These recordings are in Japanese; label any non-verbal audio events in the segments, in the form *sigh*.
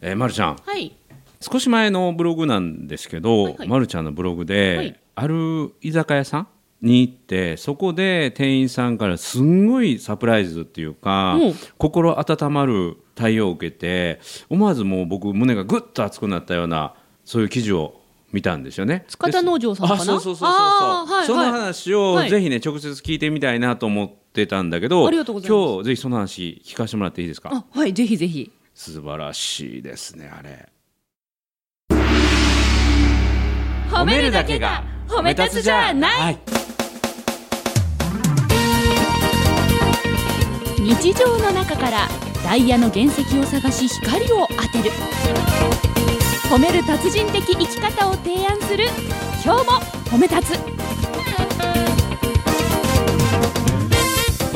えー、まるちゃん。はい。少し前のブログなんですけど、はいはい。まるちゃんのブログで、はい。ある居酒屋さんに行ってそこで店員さんからすんごいサプライズっていうか、うん。心温まる対応を受けて思わずもう僕胸がぐっと熱くなったようなそういう記事を見たんですよね。塚田農場さんかな？あそうそうそうそうはいそのはい話をはい。ぜひね直接聞いてみたいなと思ってたんだけど、今日ぜひその話聞かせてもらっていいですか？あ、はい、ぜひぜひ。素晴らしいですねあれ。褒めるだけが褒め立つじゃない。はい日常の中からダイヤの原石を探し光を当てる。褒める達人的生き方を提案する。今日も褒め立つ。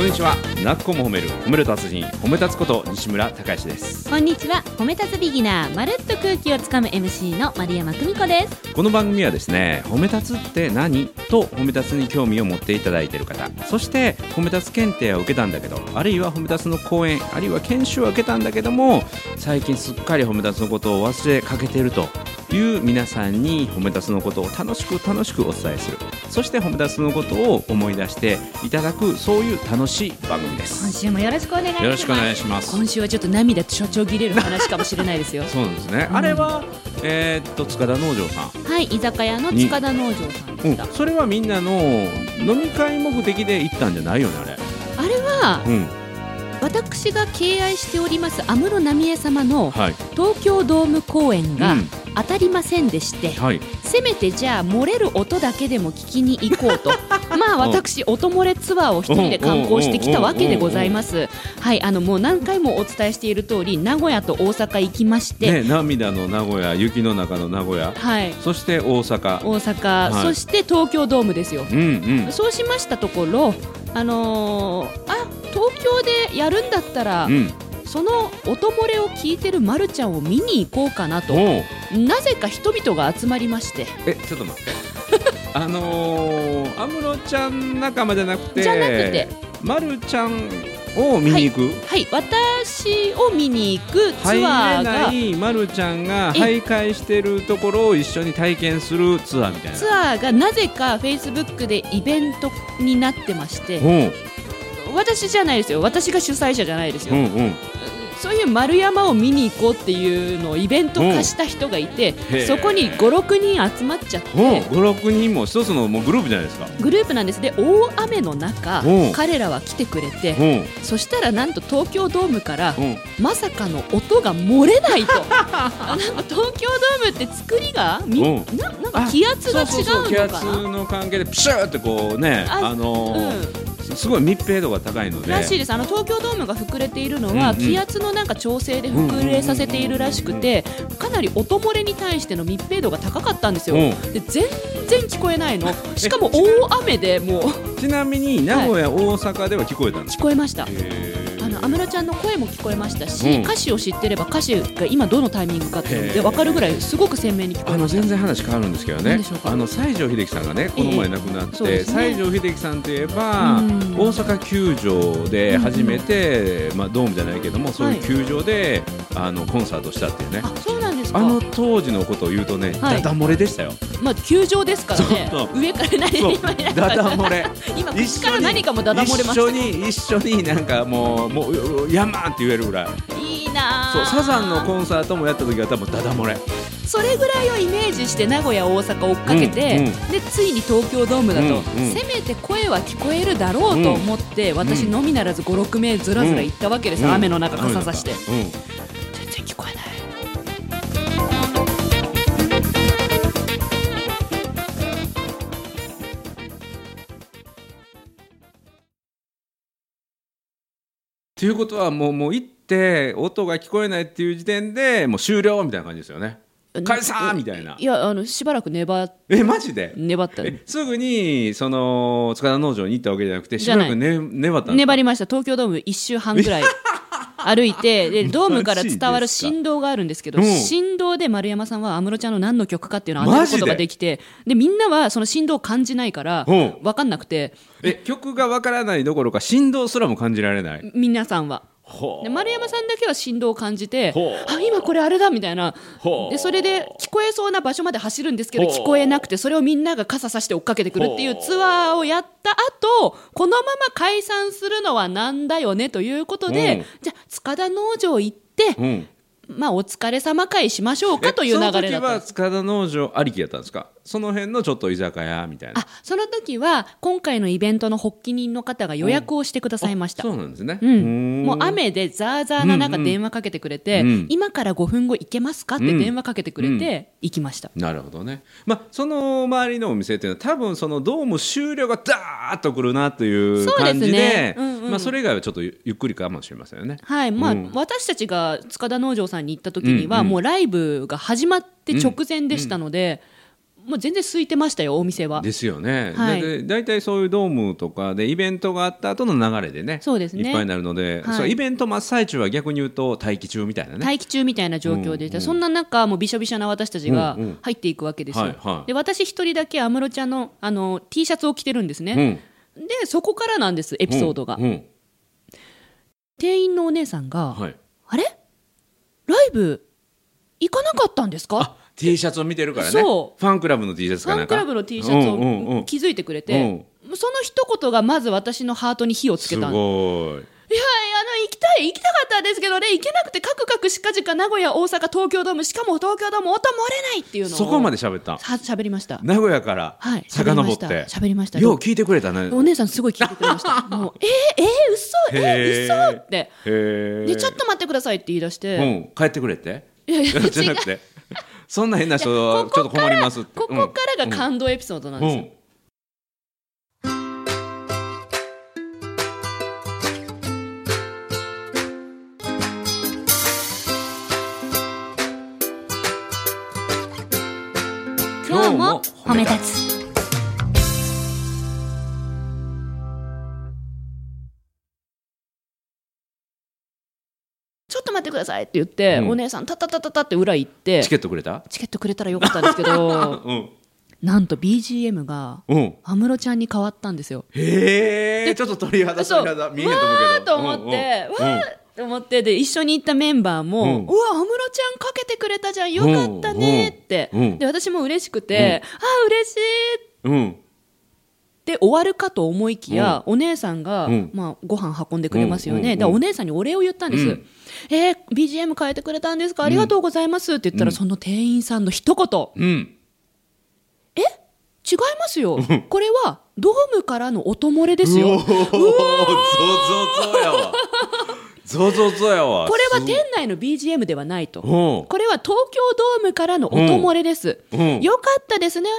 こんにちは。なっこも褒める褒める達人褒め立つこと西村孝之です。こんにちは、褒め立つビギナー、まるっと空気をつかむ MC の丸山久美子です。この番組はですね褒め立つって何と褒め立つに興味を持っていただいている方そして褒め立つ検定を受けたんだけどあるいは褒め立つの講演あるいは研修を受けたんだけども最近すっかり褒め立つのことを忘れかけているという皆さんに褒め立つのことを楽しく楽しくお伝えするそして褒め立つのことを思い出していただくそういう楽しい番組です今週もよろしくお願いします。よろしくお願いします今週はちょっと涙と所長切れる話かもしれないですよ。そうなんですね、あれはえーっと塚田農場さんはい、居酒屋の塚田農場さんでした。うん、それはみんなの飲み会目的で行ったんじゃないよねあれ。あれはうん、私が敬愛しております安室奈美恵様のはい。東京ドーム公演がうん当たりませんでして、はい。せめてじゃあ漏れる音だけでも聞きに行こうと。*laughs* まあ私音漏れツアーを一人で観光してきたわけでございます。はいあのもう何回もお伝えしている通り名古屋と大阪行きまして、ね、涙の名古屋、雪の中の名古屋、はい。そして大阪。大阪、はい。そして東京ドームですよ。うんうん。そうしましたところあのーあ東京でやるんだったら、うん。その音漏れを聞いてるまるちゃんを見に行こうかなとなぜか人々が集まりましてえ、ちょっと待って。*laughs* あのー、安室ちゃん仲間じゃなくて。じゃなくて。まるちゃんを見に行く？はい私を見に行くツ入れアーがないまるちゃんがえ徘徊してるところを一緒に体験するツアーみたいな。ツアーがなぜかフェイスブックでイベントになってましてうん私じゃないですよ。私が主催者じゃないですよ、うんうん。そういう丸山を見に行こうっていうのをイベント化した人がいてそこに56人集まっちゃって。うん、五六人も一つのもうグループじゃないですか。グループなんです。で大雨の中うん。彼らは来てくれてうん。そしたらなんと東京ドームからうん。まさかの音が漏れないと。あ *laughs* なんか東京ドームって作りがみうん。ななんか気圧が違そうそうそう気うのか圧なの関係でプシューってこうねああのーすごい密閉度が高いので。らしいです。あの東京ドームが膨れているのは、うんうん。気圧のなんか調整で膨れさせているらしくてかなり音漏れに対しての密閉度が高かったんですよ、うん。で全然聞こえないの。しかも大雨でもう。ちなみに名古屋、大阪では聞こえたんです聞こえました。へあの安室ちゃんの声も聞こえましたし、うん。歌詞を知ってれば歌詞が今どのタイミングかっていうので分かるぐらいすごく鮮明に聞こえました。全然話変わるんですけどね。あの西城秀樹さんがねこの前亡くなって、そうですね。西城秀樹さんといえば、うん。大阪球場で初めて、まあ、ドームじゃないけどもそういう球場で、あのコンサートしたっていうね。あそうなんですか。あの当時のことを言うとね、はい。ダダ漏れでしたよ。まあ球場ですからね。上から何ダダ漏れ。今口から何かもダダ漏れま一緒しに一緒になんかもうもうヤンマンって言えるぐらいたいいなそうあサザンのコンサートもやった時は多分ダダ漏れそれぐらいをイメージして名古屋大阪追っかけて、うんうんでついに東京ドームだと、うんうんせめて声は聞こえるだろうと思って、私うんのみならず56名ずらずら行ったわけですよ、うん雨の中傘さして、っていうことはもうもう行って音が聞こえないっていう時点でもう終了みたいな感じですよね。解散みたいな。いやあのしばらく粘えマジで？粘った。えすぐにその塚田農場に行ったわけじゃなくてしばらく、ね、粘った粘りました。東京ドーム1周半ぐらい *laughs* 歩いて *laughs* でドームから伝わる振動があるんですけどうん。振動で丸山さんは安室ちゃんの何の曲かっていうのを当てることができてでみんなはその振動を感じないからう。ん分かんなくてえ曲がわからないどころか振動すらも感じられない。皆さんはで丸山さんだけは振動を感じてあ今これあれだみたいな。でそれで聞こえそうな場所まで走るんですけど聞こえなくてそれをみんなが傘さして追っかけてくるっていうツアーをやった後このまま解散するのはなんだよねということで、うん。じゃあ塚田農場行って、うん。まあお疲れ様会しましょうかという流れだったんです。塚田農場ありきやったんですか？その辺のちょっと居酒屋みたいな。あその時は今回のイベントの発起人の方が予約をしてくださいました、そうなんですね。うん、もうあ雨でザーザーな中電話かけてくれて、うん。今から5分後行けますかって電話かけてくれて行きました、なるほどね、まあ、その周りのお店っていうのは多分そのドーム終了がダーッとくるなという感じでうんうん。まあ、それ以外はちょっとゆゆっくりかもしれませんよね。はい。まあうん。私たちが塚田農場さんに行った時には、うんうんもうライブが始まって直前でしたので、もう全然空いてましたよお店は。ですよね、はい。でで大体そういうドームとかでイベントがあった後の流れでねそうですね。いっぱいになるので、はい。そうイベント真っ最中は逆に言うと待機中みたいなね。待機中みたいな状況でうんうんそんな中もうびしょびしょな私たちが入っていくわけですよ、はいはい。で私一人だけ安室ちゃんのあの T シャツを着てるんですね、うん。でそこからなんですエピソードが、うんうん。店員のお姉さんが、はい、あれ？ライブ行かなかったんですか？あ T シャツを見てるからね。ファンクラブの T シャツフかなんか。ァンクラブの T シャツうんうんうん。を気づいてくれて、その一言がまず私のハートに火をつけすたんいやごいあの行きたい行きたかったんですけどね行けなくてカクカクしかじか名古屋大阪東京ドームしかも東京ドーム音漏れないっていうのをそこまでで喋った。喋りました。名古屋からはい遡って、喋りましたよう聞いてくれたね。お姉さんすごい聞いてくれました。*laughs* もうえー、えー、嘘えへー。ー、嘘って。でちょっと待ってくださいって言い出して、うん、帰ってくれって？いやいや違う *laughs* じゃなくてそんな変な人はちょっと困りますここからが感動エピソードなんですよ、今日も褒め立つださいって言って、うん。お姉さんタタタタタって裏行ってチケットくれた？チケットくれたらよかったんですけど *laughs* うん。なんと BGM がうん。安室ちゃんに変わったんですよ。へえ。ちょっと鳥肌鳥肌見えへんと思うわーけどと思って、うんうんわーと思ってで一緒に行ったメンバーも、ううんわ安室ちゃんかけてくれたじゃんよかったねって、うん。うん。で私も嬉しくて、あー嬉しいうんで終わるかと思いきや、お姉さんが、うん。まあ、ご飯運んでくれますよね、でお姉さんにお礼を言ったんです、うん。えー BGM 変えてくれたんですか？ありがとうございます。って言ったら、うん。その店員さんの一言。うん。違いますよ。これはドームからの音漏れですよ。おーゾゾゾやわ。ゾゾゾやわ。これは店内の BGM ではないと。うん。これは東京ドームからの音漏れです、うん。よかったですね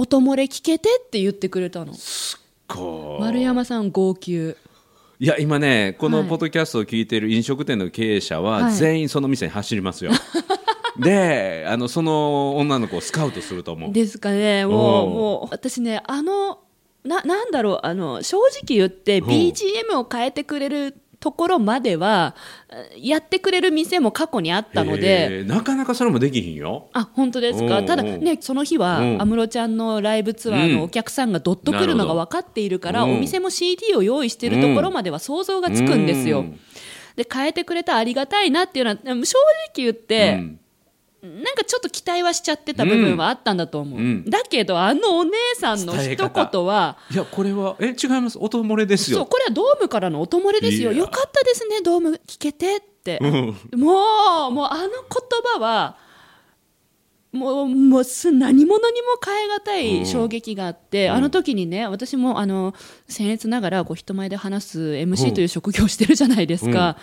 音漏れ聞けてって言ってくれたの。丸山さん号泣。いや今ねこのはい。ポッドキャストを聞いている飲食店の経営者ははい。全員その店に走りますよ、*laughs* であのその女の子をスカウトすると思う。ですかね。もう。うんもう私ねあのななんだろうあの正直言ってん BGM を変えてくれるところまではえやってくれる店も過去にあったので。なかなかそれもできひんよ。あ本当ですか？ただねその日はうん。安室ちゃんのライブツアーのお客さんがどっと来るのが分かっているから、うんお店も CD を用意しているところまでは想像がつくんですよ。うん。で変えてくれたありがたいなっていうのは正直言って、うんなんかちょっと期待はしちゃってた部分はあったんだと思う、うん。だけどあのお姉さんの一言はいやこれはえ違います？音漏れですよ。そうこれはドームからの音漏れですよ。よかったですねドーム聞けてって、うん。もうもうあの言葉はもうもうす何者にも変え難い衝撃があって、あの時にね私もあの僭越ながらこう人前で話す MC という職業をしてるじゃないですか、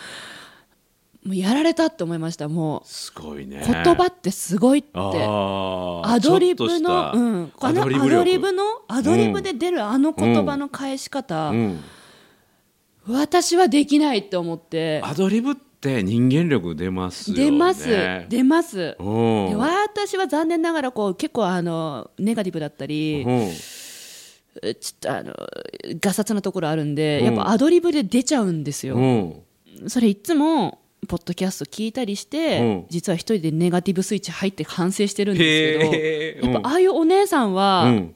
もうやられたって思いました。もすごいね。う言葉ってすごいって。アドリブの、うん、あのアアドリブのアドリブで出るあの言葉の返し方、うん私はできないって思って。アドリブって人間力出ますよね。出ます。出ます。うん。で私は残念ながらこう結構あのネガティブだったり、うん。ちょっとあのガサツなところあるんで、うん。やっぱアドリブで出ちゃうんですよ、うん。それいつもポッドキャスト聞いたりして、うん。実は一人でネガティブスイッチ入って反省してるんですけどやっぱああいうお姉さんは、うん。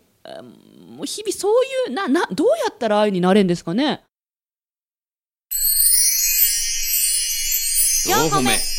もう日々そういうななどうやったらああいうになれるんですかね。4歩目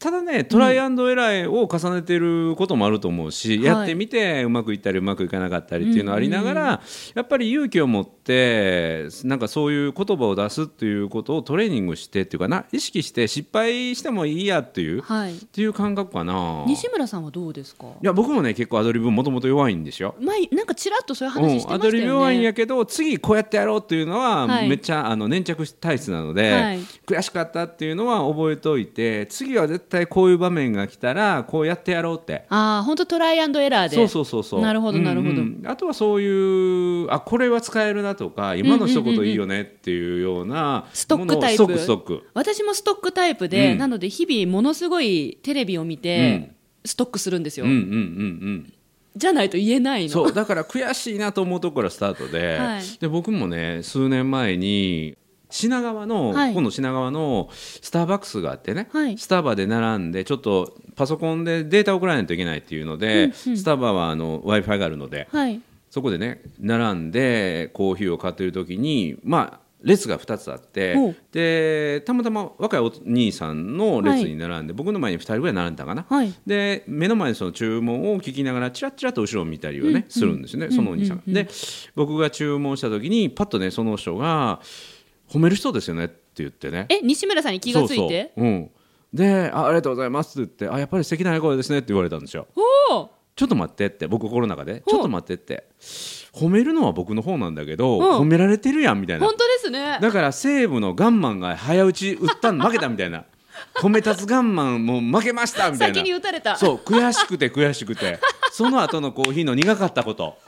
ただねトライアンドエラーを重ねてることもあると思うし、はいやってみてうまくいったりうまくいかなかったりっていうのはありながら、やっぱり勇気を持ってなんかそういう言葉を出すっていうことをトレーニングしてっていうかな意識して失敗してもいいやっていう、はい。っていう感覚かな。西村さんはどうですか？いや僕もね結構アドリブもともと弱いんですよ。前なんかちらっとそういう話してうん、アましたよね、ドリブ弱いんやけど次こうやってやろうっていうのは、はい。めっちゃあの粘着体質なので、はい。悔しかったっていうのは覚えておいて次は絶対こういう場面が来たらこうやってやろうって。ああ本当トライアンドエラーで。そうそうそうそう。なるほどなるほど。うんうんあとはそういうあこれは使えるなとか今の一言いいよねっていうようなストックタイプ。ストックストック。私もストックタイプで、うん。なので日々ものすごいテレビを見て、ストックするんですよ、うんうんうんうん。じゃないと言えないの。そうだから悔しいなと思うところからスタートで, *laughs* はい。で僕もね数年前に品川の、はい。今度品川のスターバックスがあってね、はい。スタバで並んでちょっとパソコンでデータを送らないといけないっていうので、スタバは w i f i があるのではい。そこでね並んでコーヒーを買ってる時にまあ列が2つあってでたまたま若いお兄さんの列に並んで、僕の前に2人ぐらい並んだかな、はい。で目の前にその注文を聞きながらチラッチラッと後ろを見たりをね、するんですよねそのお兄さん。が。で僕が注文した時にパッとねその人が「褒める人ですよね」って言ってね。え西村さんに気がついて？そうん、であ「ありがとうございます」って言って「あやっぱり素敵な笑顔ですね」って言われたんですよ。おおちょっと待ってって僕心の中で「ほう。ちょっと待って」って。褒めるのは僕の方なんだけど、うん。褒められてるやんみたいな。本当ですね。だから西武のガンマンが早打ち打ったの負けたみたいな。*laughs* 褒め立つガンマンもう負けましたみたいな。先に打たれたそう悔しくて悔しくてその後のコーヒーの苦かったこと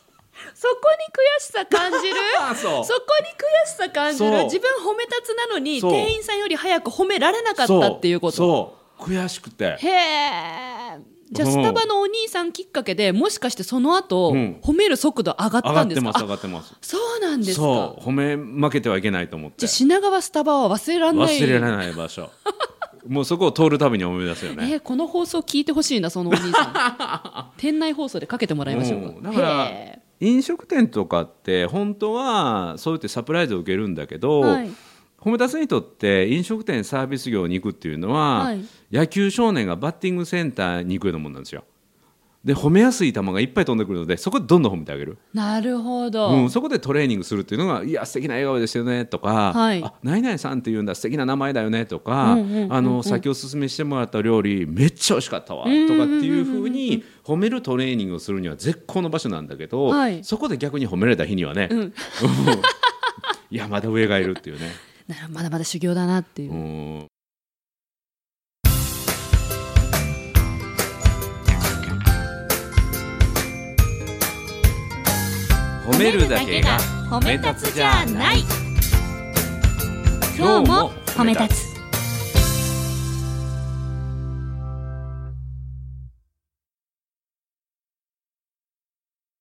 そこに悔しさ感じる？*laughs* あそこに悔しさ感じる？自分褒め立つなのに店員さんより早く褒められなかったっていうこと？悔しくて。へえじゃあうん。スタバのお兄さんきっかけでもしかしてその後、うん。褒める速度上がったんですか？ってます上あがってます。そうなんですか。そう。褒め負けてはいけないと思って。じゃあ品川スタバは忘れられない。忘れられない場所。*laughs* もうそこを通るたびに思い出すよね。えーこの放送聞いてほしいなそのお兄さん。*laughs* 店内放送でかけてもらいましょうか。うん。だからへ飲食店とかって本当はそうやってサプライズを受けるんだけど、はい。褒め立つにとって飲食店サービス業に行くっていうのは、はい。野球少年がバッティングセンターに行くようなもんなんですよで褒めやすい球がいっぱい飛んでくるのでそこでどんどん褒めてあげる、ーなるほど、うん、そこでトレーニングするっていうのが「いや素敵な笑顔ですよね」とか「はい。あ何々さんっていうんだ素敵な名前だよね」とか、先おすすめしてもらった料理めっちゃ美味しかったわ」とかっていうふうに褒めるトレーニングをするには絶好の場所なんだけど、はい。そこで逆に褒められた日にはね、ん。*laughs* いやまだ上がいるっていうね。*laughs* まだまだ修行だなっていう、う褒めるだけが褒め立つじゃない。今日も褒め立つ。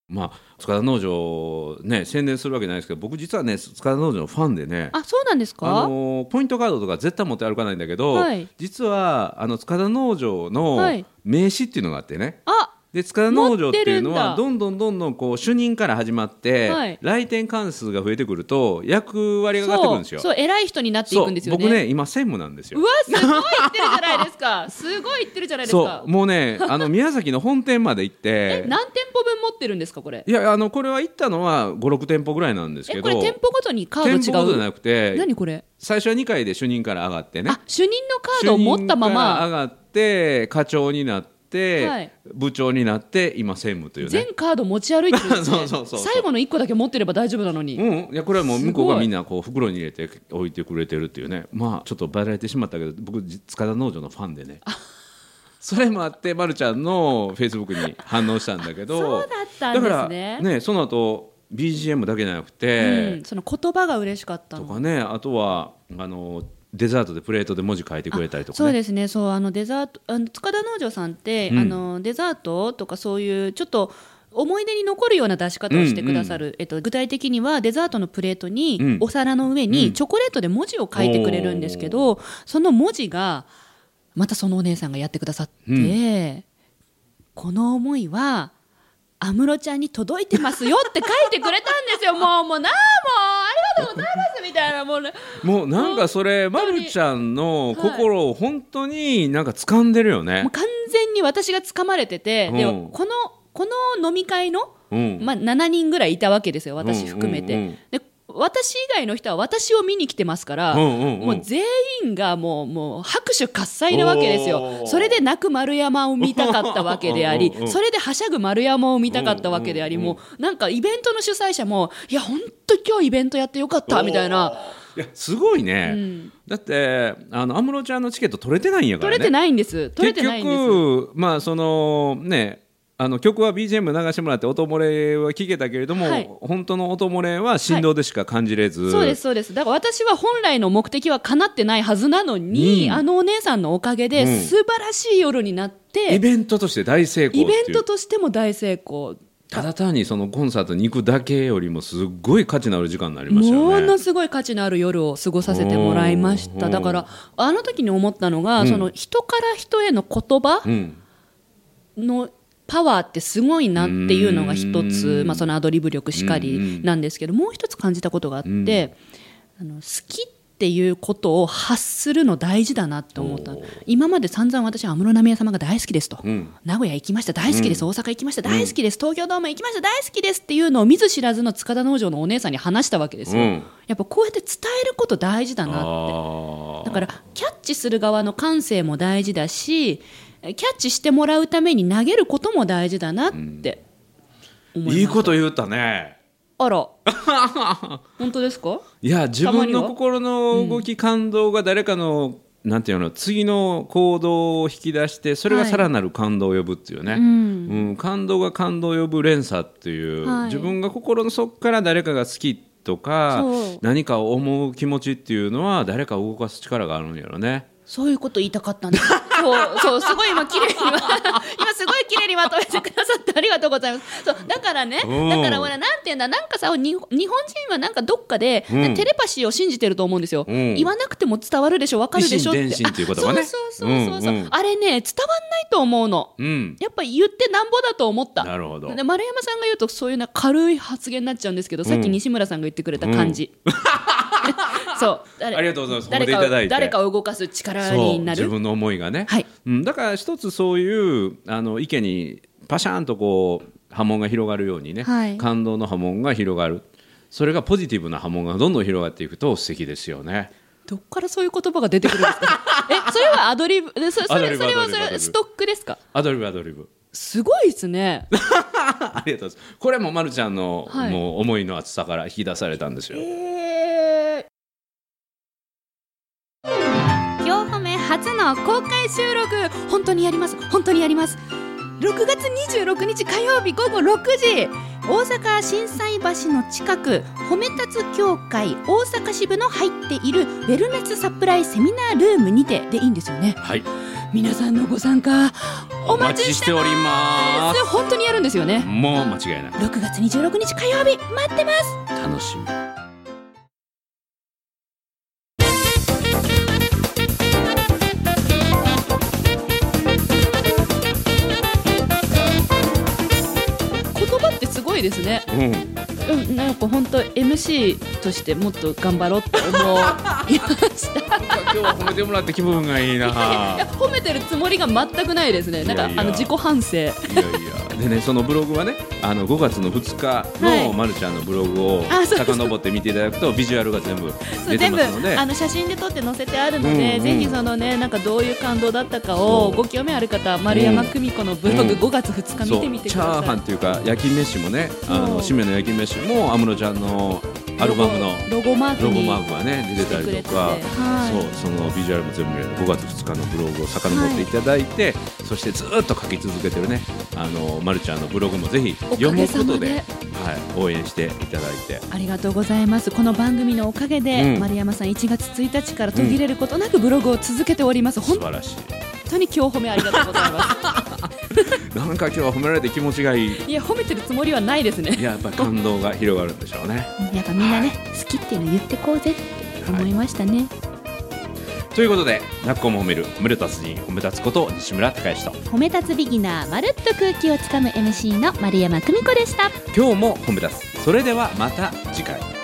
まあ塚田農場ね宣伝するわけないですけど僕実はね塚田農場のファンでねあそうなんですか、あのポイントカードとか絶対持って歩かないんだけど、はい。実はあの塚田農場のはい。名刺っていうのがあってね、あで塚田農場っていうのはどんどんどんどんこう主任から始まって、はい。来店関数が増えてくると役割が上がってくるんですよ。そう偉い人になっていくんですよね。僕ね今専務なんですよ。う。わすごい言ってるじゃないですか。*laughs* すごい言ってるじゃないですそかうもうねあの宮崎の本店まで行っ *laughs* えて何店舗分持ってるんですかこれ？いやあのこれは行ったのは56店舗ぐらいなんですけどえこれ店舗ごとにカード違う？店舗ごとじゃなくて何これ？最初は2回で主任から上がってね。あ主任のカードを持ったま主任からま上がって課長になって、はい。部長になって今専務というね。全カード持ち歩いてるね、*laughs* そうそうそう最後の1個だけ持ってれば大丈夫なのに、うん、いやこれはもう向こうがみんなこう袋に入れて置いてくれてるっていうね。まあちょっとバラれてしまったけど僕塚田農場のファンでね。*laughs* それもあって、ま、るちゃんのフェイスブックに反応したんだけど。そうだったんですね。だからねその後 BGM だけじゃなくて、うん、その言葉が嬉しかったの。とかね。あとはあのデザートでプレートで文字書いてくれたりとかね。そうですね。そうあのデザートあの塚田農場さんって、うん。あのデザートとかそういうちょっと思い出に残るような出し方をしてくださる、えっと、具体的にはデザートのプレートに、うん。お皿の上うん。にチョコレートで文字を書いてくれるんですけど、その文字がまたそのお姉さんがやってくださって、うん。この思いは安室ちゃんに届いてますよって書いてくれたんですよ。もうもうなあもうとうごみたいなもうねもうなんかそれ、まるちゃんの心を本当になんか掴んでるよねもう。完全に私が掴まれてて、でうんこのこの飲み会の、うん。まあ、7人ぐらいいたわけですよ私含めて、で私以外の人は私を見に来てますから、うんうんうん。もう全員がもうもう拍手喝采なわけですおよー。それで泣く丸山を見たかったわけでありうんそれではしゃぐ丸山を見たかったわけでありうんうんうんもうなんかイベントの主催者もいや本当今日イベントやってよかったみたいな。いやすごいね、うん。だってあの安室ちゃんのチケット取れてないんやからね。取れてないんです。取れてないんです。結局まあそのねあの曲は BGM 流してもらって音漏れは聞けたけれども、はい。本当の音漏れは振動でしか感じれず、そうですそうです。だから私は本来の目的は叶ってないはずなのに、うん。あのお姉さんのおかげでうん。素晴らしい夜になって、イベントとして大成功イベントとしても大成功。ただ単にそのコンサートに行くだけよりもすっごい価値のある時間になりましたよね。ものすごい価値のある夜を過ごさせてもらいました。だからあの時に思ったのが、うん。その人から人への言葉うん。のパワーってすごいなっていうのが一うつ、ん。まあ、そのアドリブ力しかりなんですけどもう一つ感じたことがあって、うん。あの好きっていうことを発するの大事だなって思った今まで散々私は安室奈美恵様が大好きですと、うん。名古屋行きました大好きです、うん。大阪行きました大好きです、東京ドーム行きました大好きですっていうのを見ず知らずの塚田農場のお姉さんに話したわけですよ、うん。やっぱこうやって伝えること大事だなって。だからキャッチする側の感性も大事だしキャッチしてもらうために投げることも大事だなって思いました。いいこと言ったね。あら。*laughs* 本当ですか？いや自分の心の動き、感動が誰かのなんていうの次の行動を引き出してそれがはい。さらなる感動を呼ぶっていうね、うん。うん感動が感動を呼ぶ連鎖っていう、はい。自分が心の底から誰かが好きとか何かを思う気持ちっていうのは誰かを動かす力があるんやろね。そういうこと言いたかったんです *laughs* そうそうすごい今綺麗に *laughs* 今すごい綺麗にまとめてくださってありがとうございます。そうだからねうん。だからほらなんていうんだなんかさに日本人はなんかどっかで、うん。テレパシーを信じてると思うんですよ、うん。言わなくても伝わるでしょわかるでしょって。ね。あそうそうそうそうそう、う。んうん。あれね伝わんないと思うの。うん、やっぱ言ってなんぼだと思った。なるほど。で丸山さんが言うとそういうな軽い発言になっちゃうんですけど、さっき西村さんが言ってくれた感じ、*laughs* そう。誰ありがとうございます。誰かを動かす力になる。自分の思いがね、はい。うん、だから一つそういうあの意見にパシャンとこう波紋が広がるようにね、はい。感動の波紋が広がる。それがポジティブな波紋がどんどん広がっていくと素敵ですよね。どっからそういう言葉が出てくるんですか？*laughs* えそれはアドリブでそそれそれはそれストックですか？アドリブアドリブ。すごいですね。*laughs* ありがとうございます。これもまるちゃんの、はい。もう思いの厚さから引き出されたんですよ。えー、初の公開収録本当にやります。本当にやります。6月26日火曜日午後6時。大阪心斎橋の近く褒め立つ協会大阪支部の入っているウェルネスサプライセミナールームにてでいいんですよね。はい、皆さんのご参加お待ちしておりま本当にやるんですよね。す。もう間違いない。6月26日火曜日待ってます。楽しみ。ね。うん、うん、なんか本当 MC としてもっと頑張ろうって思いました。今日は褒めてもらって気分がいいな。いや褒めてるつもりが全くないですね。なんかあの自己反省。いやいやでねそのブログはねあの5月の2日はいのまるちゃんのブログを遡って見ていただくとビジュアルが全部出てますのであの写真で撮って載せてあるので、うんうんぜひそのねなんかどういう感動だったかをご興味ある方丸山久美子のブログうん5月2日見てみてくチャーハださい。ンっていうか焼き飯もねあの締めの焼き飯も安室ちゃんのアルバムのロゴマークにロゴマークがね出てたりとか、そうそのビジュアルも全部見れる5月2日のブログを遡っていただいて、そしてずっと書き続けてるねあのまるちゃんのブログもぜひ読むことではい、応援していただいて。ありがとうございます。この番組のおかげで、うん。丸山さん1月1日から途切れることなくブログを続けております。本素晴らしい当に今日褒めありがとうございます。なんか今日は褒められて気持ちがいいいや褒めてるつもりはないですねい。ややっぱり感動が広がるんでしょうね。やっぱみんなね、好きっていうの言ってこうぜって思いましたね。ということで「なっこも褒める褒める達人褒め立つこと西村孝之と褒め立つビギナーまるっと空気をつかむ MC の丸山久美子でした。今日も褒め立つそれではまた次回。